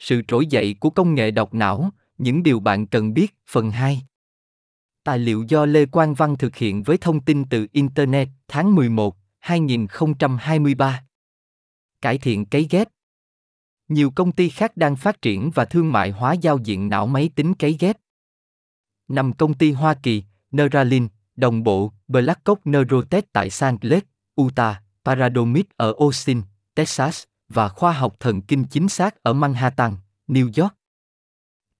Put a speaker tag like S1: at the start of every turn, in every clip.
S1: Sự trỗi dậy của công nghệ đọc não, những điều bạn cần biết, phần 2. Tài liệu do Lê Quang Văn thực hiện với thông tin từ Internet, tháng 11, 2023. Cải thiện cấy ghép. Nhiều công ty khác đang phát triển và thương mại hóa giao diện não máy tính cấy ghép. Năm công ty Hoa Kỳ, Neuralink, đồng bộ, Blackcock Neurotech tại San Lake, Utah, Paradomid ở Austin, Texas, và khoa học thần kinh chính xác ở Manhattan, New York.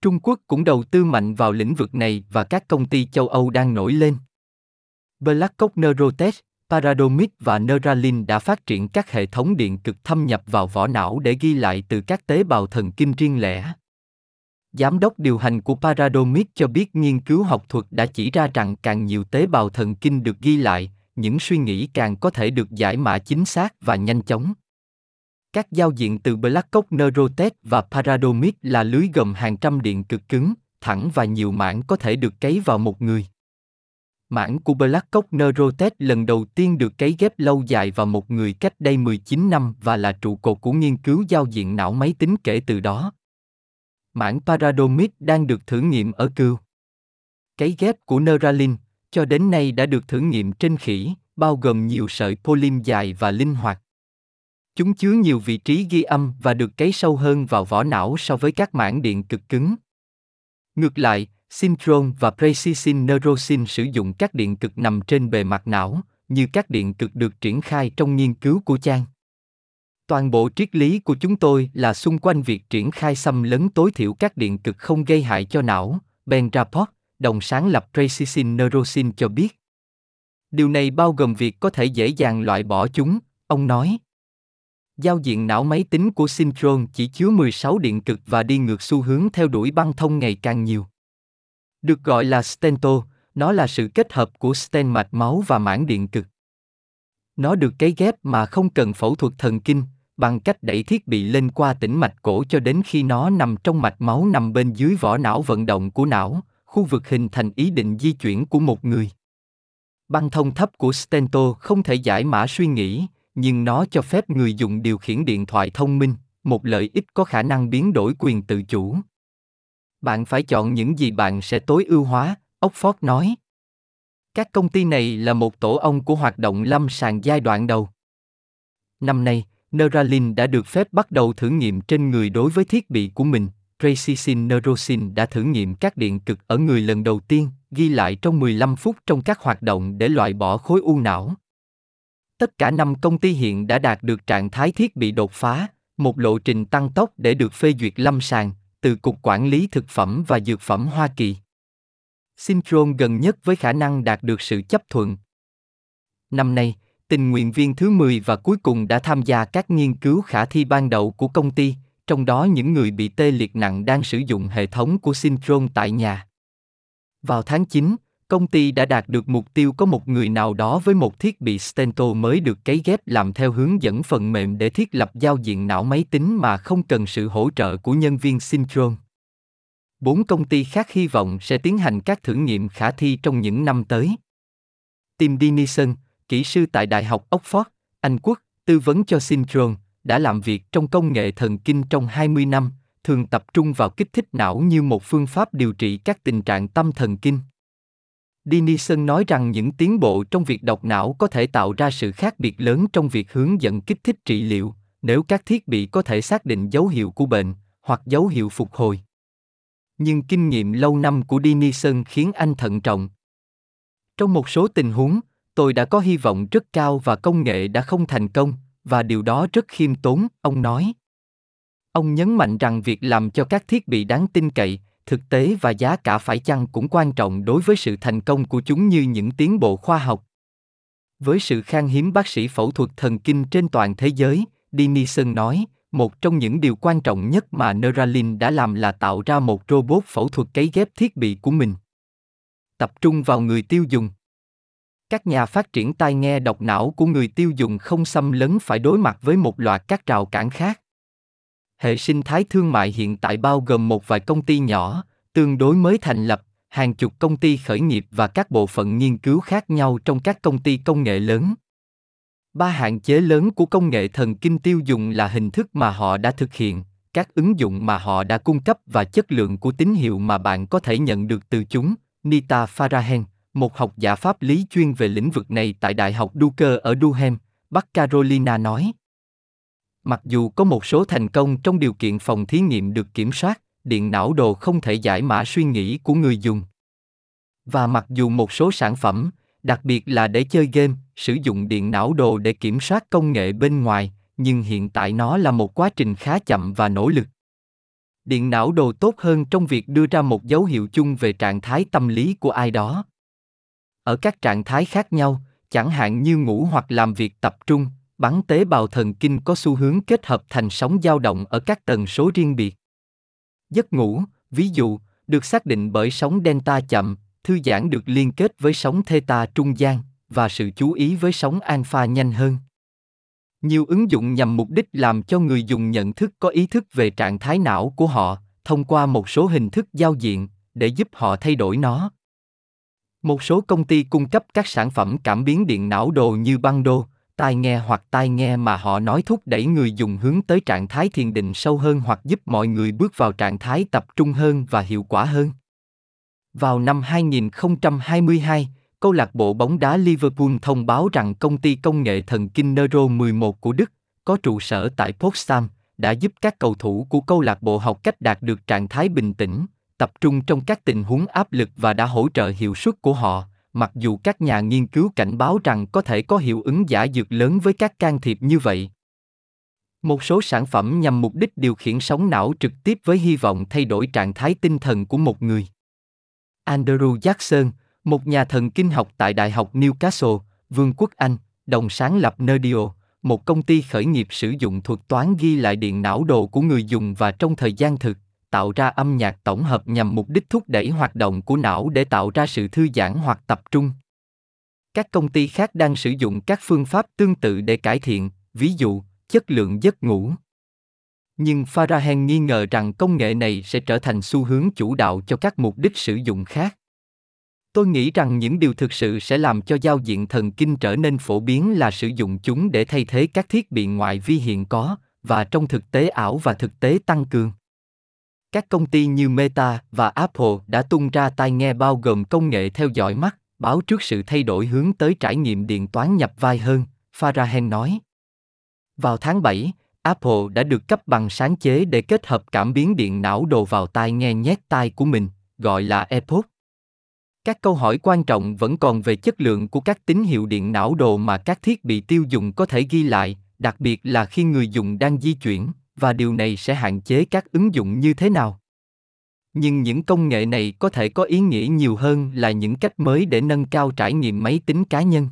S1: Trung Quốc cũng đầu tư mạnh vào lĩnh vực này và các công ty châu Âu đang nổi lên. Blackcock Neurotech, Paradomic và Neuralink đã phát triển các hệ thống điện cực thâm nhập vào vỏ não để ghi lại từ các tế bào thần kinh riêng lẻ. Giám đốc điều hành của Paradomic cho biết nghiên cứu học thuật đã chỉ ra rằng càng nhiều tế bào thần kinh được ghi lại, những suy nghĩ càng có thể được giải mã chính xác và nhanh chóng. Các giao diện từ Blackcock Neurotech và Paradomic là lưới gồm hàng trăm điện cực cứng, thẳng và nhiều mảng có thể được cấy vào một người. Mảng của Blackcock Neurotech lần đầu tiên được cấy ghép lâu dài vào một người cách đây 19 năm và là trụ cột của nghiên cứu giao diện não máy tính kể từ đó. Mảng Paradomic đang được thử nghiệm ở cừu. Cấy ghép của Neuralink cho đến nay đã được thử nghiệm trên khỉ, bao gồm nhiều sợi polim dài và linh hoạt. Chúng chứa nhiều vị trí ghi âm và được cấy sâu hơn vào vỏ não so với các mảng điện cực cứng. Ngược lại, Syntron và Precision Neurosyn sử dụng các điện cực nằm trên bề mặt não, như các điện cực được triển khai trong nghiên cứu của Chang. Toàn bộ triết lý của chúng tôi là xung quanh việc triển khai xâm lấn tối thiểu các điện cực không gây hại cho não, Ben Rapport, đồng sáng lập Precision Neurosyn cho biết. Điều này bao gồm việc có thể dễ dàng loại bỏ chúng, ông nói. Giao diện não máy tính của Syntron chỉ chứa 16 điện cực và đi ngược xu hướng theo đuổi băng thông ngày càng nhiều. Được gọi là stento, nó là sự kết hợp của stent mạch máu và mảng điện cực. Nó được cấy ghép mà không cần phẫu thuật thần kinh, bằng cách đẩy thiết bị lên qua tĩnh mạch cổ cho đến khi nó nằm trong mạch máu nằm bên dưới vỏ não vận động của não, khu vực hình thành ý định di chuyển của một người. Băng thông thấp của stento không thể giải mã suy nghĩ, nhưng nó cho phép người dùng điều khiển điện thoại thông minh, một lợi ích có khả năng biến đổi quyền tự chủ. Bạn phải chọn những gì bạn sẽ tối ưu hóa, Oxford nói. Các công ty này là một tổ ong của hoạt động lâm sàng giai đoạn đầu. Năm nay, Neuralink đã được phép bắt đầu thử nghiệm trên người đối với thiết bị của mình. Precision Neurosin đã thử nghiệm các điện cực ở người lần đầu tiên, ghi lại trong 15 phút trong các hoạt động để loại bỏ khối u não. Tất cả năm công ty hiện đã đạt được trạng thái thiết bị đột phá, một lộ trình tăng tốc để được phê duyệt lâm sàng, từ Cục Quản lý Thực phẩm và Dược phẩm Hoa Kỳ. Syntron gần nhất với khả năng đạt được sự chấp thuận. Năm nay, tình nguyện viên thứ 10 và cuối cùng đã tham gia các nghiên cứu khả thi ban đầu của công ty, trong đó những người bị tê liệt nặng đang sử dụng hệ thống của Syntron tại nhà. Vào tháng 9, công ty đã đạt được mục tiêu có một người nào đó với một thiết bị stento mới được cấy ghép làm theo hướng dẫn phần mềm để thiết lập giao diện não máy tính mà không cần sự hỗ trợ của nhân viên Syntron. Bốn công ty khác hy vọng sẽ tiến hành các thử nghiệm khả thi trong những năm tới. Tim Dinison, kỹ sư tại Đại học Oxford, Anh Quốc, tư vấn cho Syntron, đã làm việc trong công nghệ thần kinh trong 20 năm, thường tập trung vào kích thích não như một phương pháp điều trị các tình trạng tâm thần kinh. Denison nói rằng những tiến bộ trong việc đọc não có thể tạo ra sự khác biệt lớn trong việc hướng dẫn kích thích trị liệu, nếu các thiết bị có thể xác định dấu hiệu của bệnh hoặc dấu hiệu phục hồi. Nhưng kinh nghiệm lâu năm của Denison khiến anh thận trọng. Trong một số tình huống, tôi đã có hy vọng rất cao và công nghệ đã không thành công, và điều đó rất khiêm tốn, ông nói. Ông nhấn mạnh rằng việc làm cho các thiết bị đáng tin cậy, thực tế và giá cả phải chăng cũng quan trọng đối với sự thành công của chúng như những tiến bộ khoa học. Với sự khan hiếm bác sĩ phẫu thuật thần kinh trên toàn thế giới, Denison nói, một trong những điều quan trọng nhất mà Neuralink đã làm là tạo ra một robot phẫu thuật cấy ghép thiết bị của mình. Tập trung vào người tiêu dùng. Các nhà phát triển tai nghe độc não của người tiêu dùng không xâm lấn phải đối mặt với một loạt các rào cản khác. Hệ sinh thái thương mại hiện tại bao gồm một vài công ty nhỏ, tương đối mới thành lập, hàng chục công ty khởi nghiệp và các bộ phận nghiên cứu khác nhau trong các công ty công nghệ lớn. Ba hạn chế lớn của công nghệ thần kinh tiêu dùng là hình thức mà họ đã thực hiện, các ứng dụng mà họ đã cung cấp và chất lượng của tín hiệu mà bạn có thể nhận được từ chúng. Nita Farahen, một học giả pháp lý chuyên về lĩnh vực này tại Đại học Duke ở Durham, Bắc Carolina nói. Mặc dù có một số thành công trong điều kiện phòng thí nghiệm được kiểm soát, điện não đồ không thể giải mã suy nghĩ của người dùng. Và mặc dù một số sản phẩm, đặc biệt là để chơi game, sử dụng điện não đồ để kiểm soát công nghệ bên ngoài, nhưng hiện tại nó là một quá trình khá chậm và nỗ lực. Điện não đồ tốt hơn trong việc đưa ra một dấu hiệu chung về trạng thái tâm lý của ai đó. Ở các trạng thái khác nhau, chẳng hạn như ngủ hoặc làm việc tập trung, bắn tế bào thần kinh có xu hướng kết hợp thành sóng dao động ở các tần số riêng biệt. Giấc ngủ, ví dụ, được xác định bởi sóng delta chậm, thư giãn được liên kết với sóng theta trung gian và sự chú ý với sóng alpha nhanh hơn. Nhiều ứng dụng nhằm mục đích làm cho người dùng nhận thức có ý thức về trạng thái não của họ thông qua một số hình thức giao diện để giúp họ thay đổi nó. Một số công ty cung cấp các sản phẩm cảm biến điện não đồ như băng đô, tai nghe hoặc tai nghe mà họ nói thúc đẩy người dùng hướng tới trạng thái thiền định sâu hơn hoặc giúp mọi người bước vào trạng thái tập trung hơn và hiệu quả hơn. Vào năm 2022, câu lạc bộ bóng đá Liverpool thông báo rằng công ty công nghệ thần kinh Neuro 11 của Đức, có trụ sở tại Potsdam, đã giúp các cầu thủ của câu lạc bộ học cách đạt được trạng thái bình tĩnh, tập trung trong các tình huống áp lực và đã hỗ trợ hiệu suất của họ, mặc dù các nhà nghiên cứu cảnh báo rằng có thể có hiệu ứng giả dược lớn với các can thiệp như vậy. Một số sản phẩm nhằm mục đích điều khiển sóng não trực tiếp với hy vọng thay đổi trạng thái tinh thần của một người. Andrew Jackson, một nhà thần kinh học tại Đại học Newcastle, Vương quốc Anh, đồng sáng lập Nerdio, một công ty khởi nghiệp sử dụng thuật toán ghi lại điện não đồ của người dùng và trong thời gian thực, tạo ra âm nhạc tổng hợp nhằm mục đích thúc đẩy hoạt động của não để tạo ra sự thư giãn hoặc tập trung. Các công ty khác đang sử dụng các phương pháp tương tự để cải thiện, ví dụ, chất lượng giấc ngủ. Nhưng Farahan nghi ngờ rằng công nghệ này sẽ trở thành xu hướng chủ đạo cho các mục đích sử dụng khác. Tôi nghĩ rằng những điều thực sự sẽ làm cho giao diện thần kinh trở nên phổ biến là sử dụng chúng để thay thế các thiết bị ngoại vi hiện có, và trong thực tế ảo và thực tế tăng cường. Các công ty như Meta và Apple đã tung ra tai nghe bao gồm công nghệ theo dõi mắt, báo trước sự thay đổi hướng tới trải nghiệm điện toán nhập vai hơn, Farahen nói. Vào tháng 7, Apple đã được cấp bằng sáng chế để kết hợp cảm biến điện não đồ vào tai nghe nhét tai của mình, gọi là AirPods. Các câu hỏi quan trọng vẫn còn về chất lượng của các tín hiệu điện não đồ mà các thiết bị tiêu dùng có thể ghi lại, đặc biệt là khi người dùng đang di chuyển, và điều này sẽ hạn chế các ứng dụng như thế nào. Nhưng những công nghệ này có thể có ý nghĩa nhiều hơn là những cách mới để nâng cao trải nghiệm máy tính cá nhân.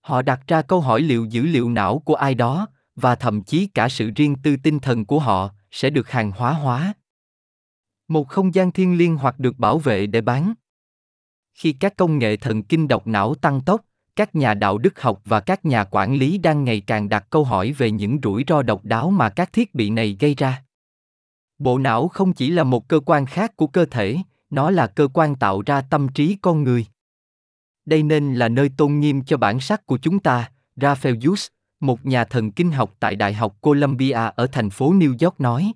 S1: Họ đặt ra câu hỏi liệu dữ liệu não của ai đó, và thậm chí cả sự riêng tư tinh thần của họ, sẽ được hàng hóa hóa. Một không gian thiên liêng hoặc được bảo vệ để bán. Khi các công nghệ thần kinh độc não tăng tốc, các nhà đạo đức học và các nhà quản lý đang ngày càng đặt câu hỏi về những rủi ro độc đáo mà các thiết bị này gây ra. Bộ não không chỉ là một cơ quan khác của cơ thể, nó là cơ quan tạo ra tâm trí con người. Đây nên là nơi tôn nghiêm cho bản sắc của chúng ta, Raphaelius, một nhà thần kinh học tại Đại học Columbia ở thành phố New York nói.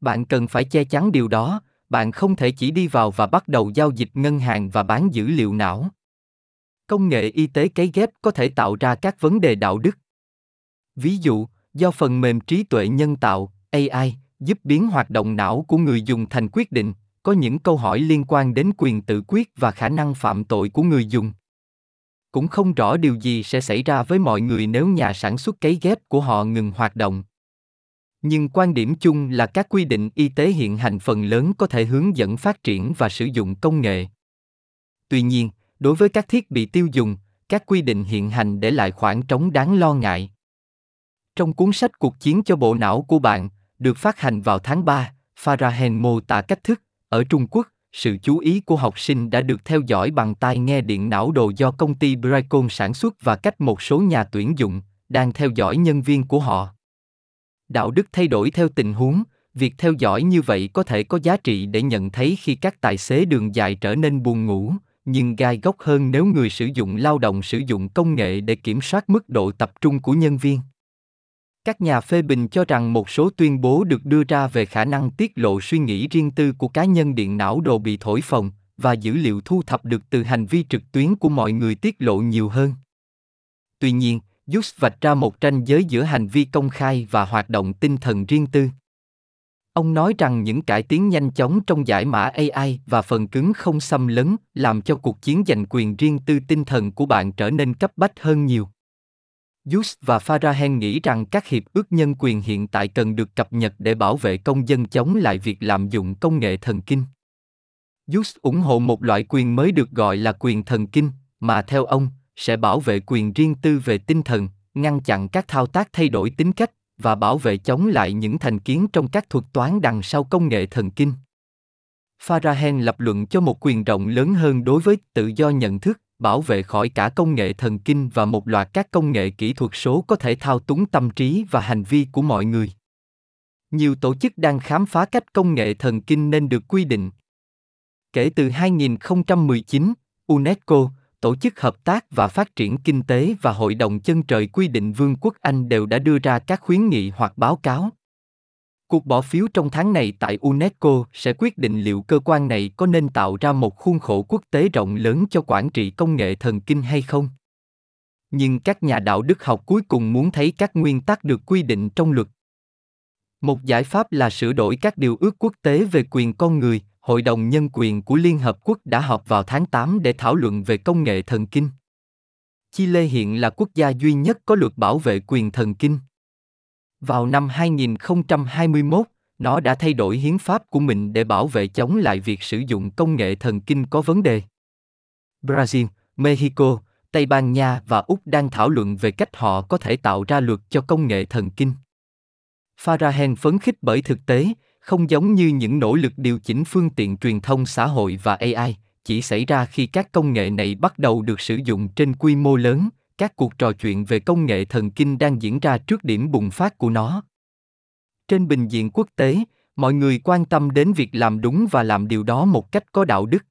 S1: Bạn cần phải che chắn điều đó, bạn không thể chỉ đi vào và bắt đầu giao dịch ngân hàng và bán dữ liệu não. Công nghệ y tế cấy ghép có thể tạo ra các vấn đề đạo đức. Ví dụ, do phần mềm trí tuệ nhân tạo, AI, giúp biến hoạt động não của người dùng thành quyết định, có những câu hỏi liên quan đến quyền tự quyết và khả năng phạm tội của người dùng. Cũng không rõ điều gì sẽ xảy ra với mọi người nếu nhà sản xuất cấy ghép của họ ngừng hoạt động nhưng quan điểm chung là các quy định y tế hiện hành phần lớn có thể hướng dẫn phát triển và sử dụng công nghệ tuy nhiên đối với các thiết bị tiêu dùng các quy định hiện hành để lại khoảng trống đáng lo ngại. Trong cuốn sách cuộc chiến cho bộ não của bạn được phát hành vào tháng 3, Farahen mô tả cách thức ở Trung Quốc sự chú ý của học sinh đã được theo dõi bằng tai nghe điện não đồ do công ty Bricon sản xuất và cách một số nhà tuyển dụng đang theo dõi nhân viên của họ. Đạo đức thay đổi theo tình huống việc theo dõi như vậy có thể có giá trị để nhận thấy khi các tài xế đường dài trở nên buồn ngủ nhưng gai góc hơn nếu người sử dụng lao động sử dụng công nghệ để kiểm soát mức độ tập trung của nhân viên Các nhà phê bình cho rằng một số tuyên bố được đưa ra về khả năng tiết lộ suy nghĩ riêng tư của cá nhân điện não đồ bị thổi phồng, và dữ liệu thu thập được từ hành vi trực tuyến của mọi người tiết lộ nhiều hơn. Tuy nhiên, Just vạch ra một ranh giới giữa hành vi công khai và hoạt động tinh thần riêng tư. Ông nói rằng những cải tiến nhanh chóng trong giải mã AI và phần cứng không xâm lấn làm cho cuộc chiến giành quyền riêng tư tinh thần của bạn trở nên cấp bách hơn nhiều. Hughes và Farahen nghĩ rằng các hiệp ước nhân quyền hiện tại cần được cập nhật để bảo vệ công dân chống lại việc lạm dụng công nghệ thần kinh. Hughes ủng hộ một loại quyền mới được gọi là quyền thần kinh, mà theo ông, sẽ bảo vệ quyền riêng tư về tinh thần, ngăn chặn các thao tác thay đổi tính cách và bảo vệ chống lại những thành kiến trong các thuật toán đằng sau công nghệ thần kinh. Farahen lập luận cho một quyền rộng lớn hơn đối với tự do nhận thức, bảo vệ khỏi cả công nghệ thần kinh và một loạt các công nghệ kỹ thuật số có thể thao túng tâm trí và hành vi của mọi người. Nhiều tổ chức đang khám phá cách công nghệ thần kinh nên được quy định. Kể từ 2019, UNESCO, Tổ chức Hợp tác và Phát triển Kinh tế và Hội đồng Chân trời quy định Vương quốc Anh đều đã đưa ra các khuyến nghị hoặc báo cáo. Cuộc bỏ phiếu trong tháng này tại UNESCO sẽ quyết định liệu cơ quan này có nên tạo ra một khuôn khổ quốc tế rộng lớn cho quản trị công nghệ thần kinh hay không. Nhưng các nhà đạo đức học cuối cùng muốn thấy các nguyên tắc được quy định trong luật. Một giải pháp là sửa đổi các điều ước quốc tế về quyền con người, Hội đồng Nhân quyền của Liên Hợp Quốc đã họp vào tháng 8 để thảo luận về công nghệ thần kinh. Chile hiện là quốc gia duy nhất có luật bảo vệ quyền thần kinh. Vào năm 2021, nó đã thay đổi hiến pháp của mình để bảo vệ chống lại việc sử dụng công nghệ thần kinh có vấn đề. Brazil, Mexico, Tây Ban Nha và Úc đang thảo luận về cách họ có thể tạo ra luật cho công nghệ thần kinh. Farahen phấn khích bởi thực tế, không giống như những nỗ lực điều chỉnh phương tiện truyền thông xã hội và AI, chỉ xảy ra khi các công nghệ này bắt đầu được sử dụng trên quy mô lớn, các cuộc trò chuyện về công nghệ thần kinh đang diễn ra trước điểm bùng phát của nó. Trên bình diện quốc tế, mọi người quan tâm đến việc làm đúng và làm điều đó một cách có đạo đức.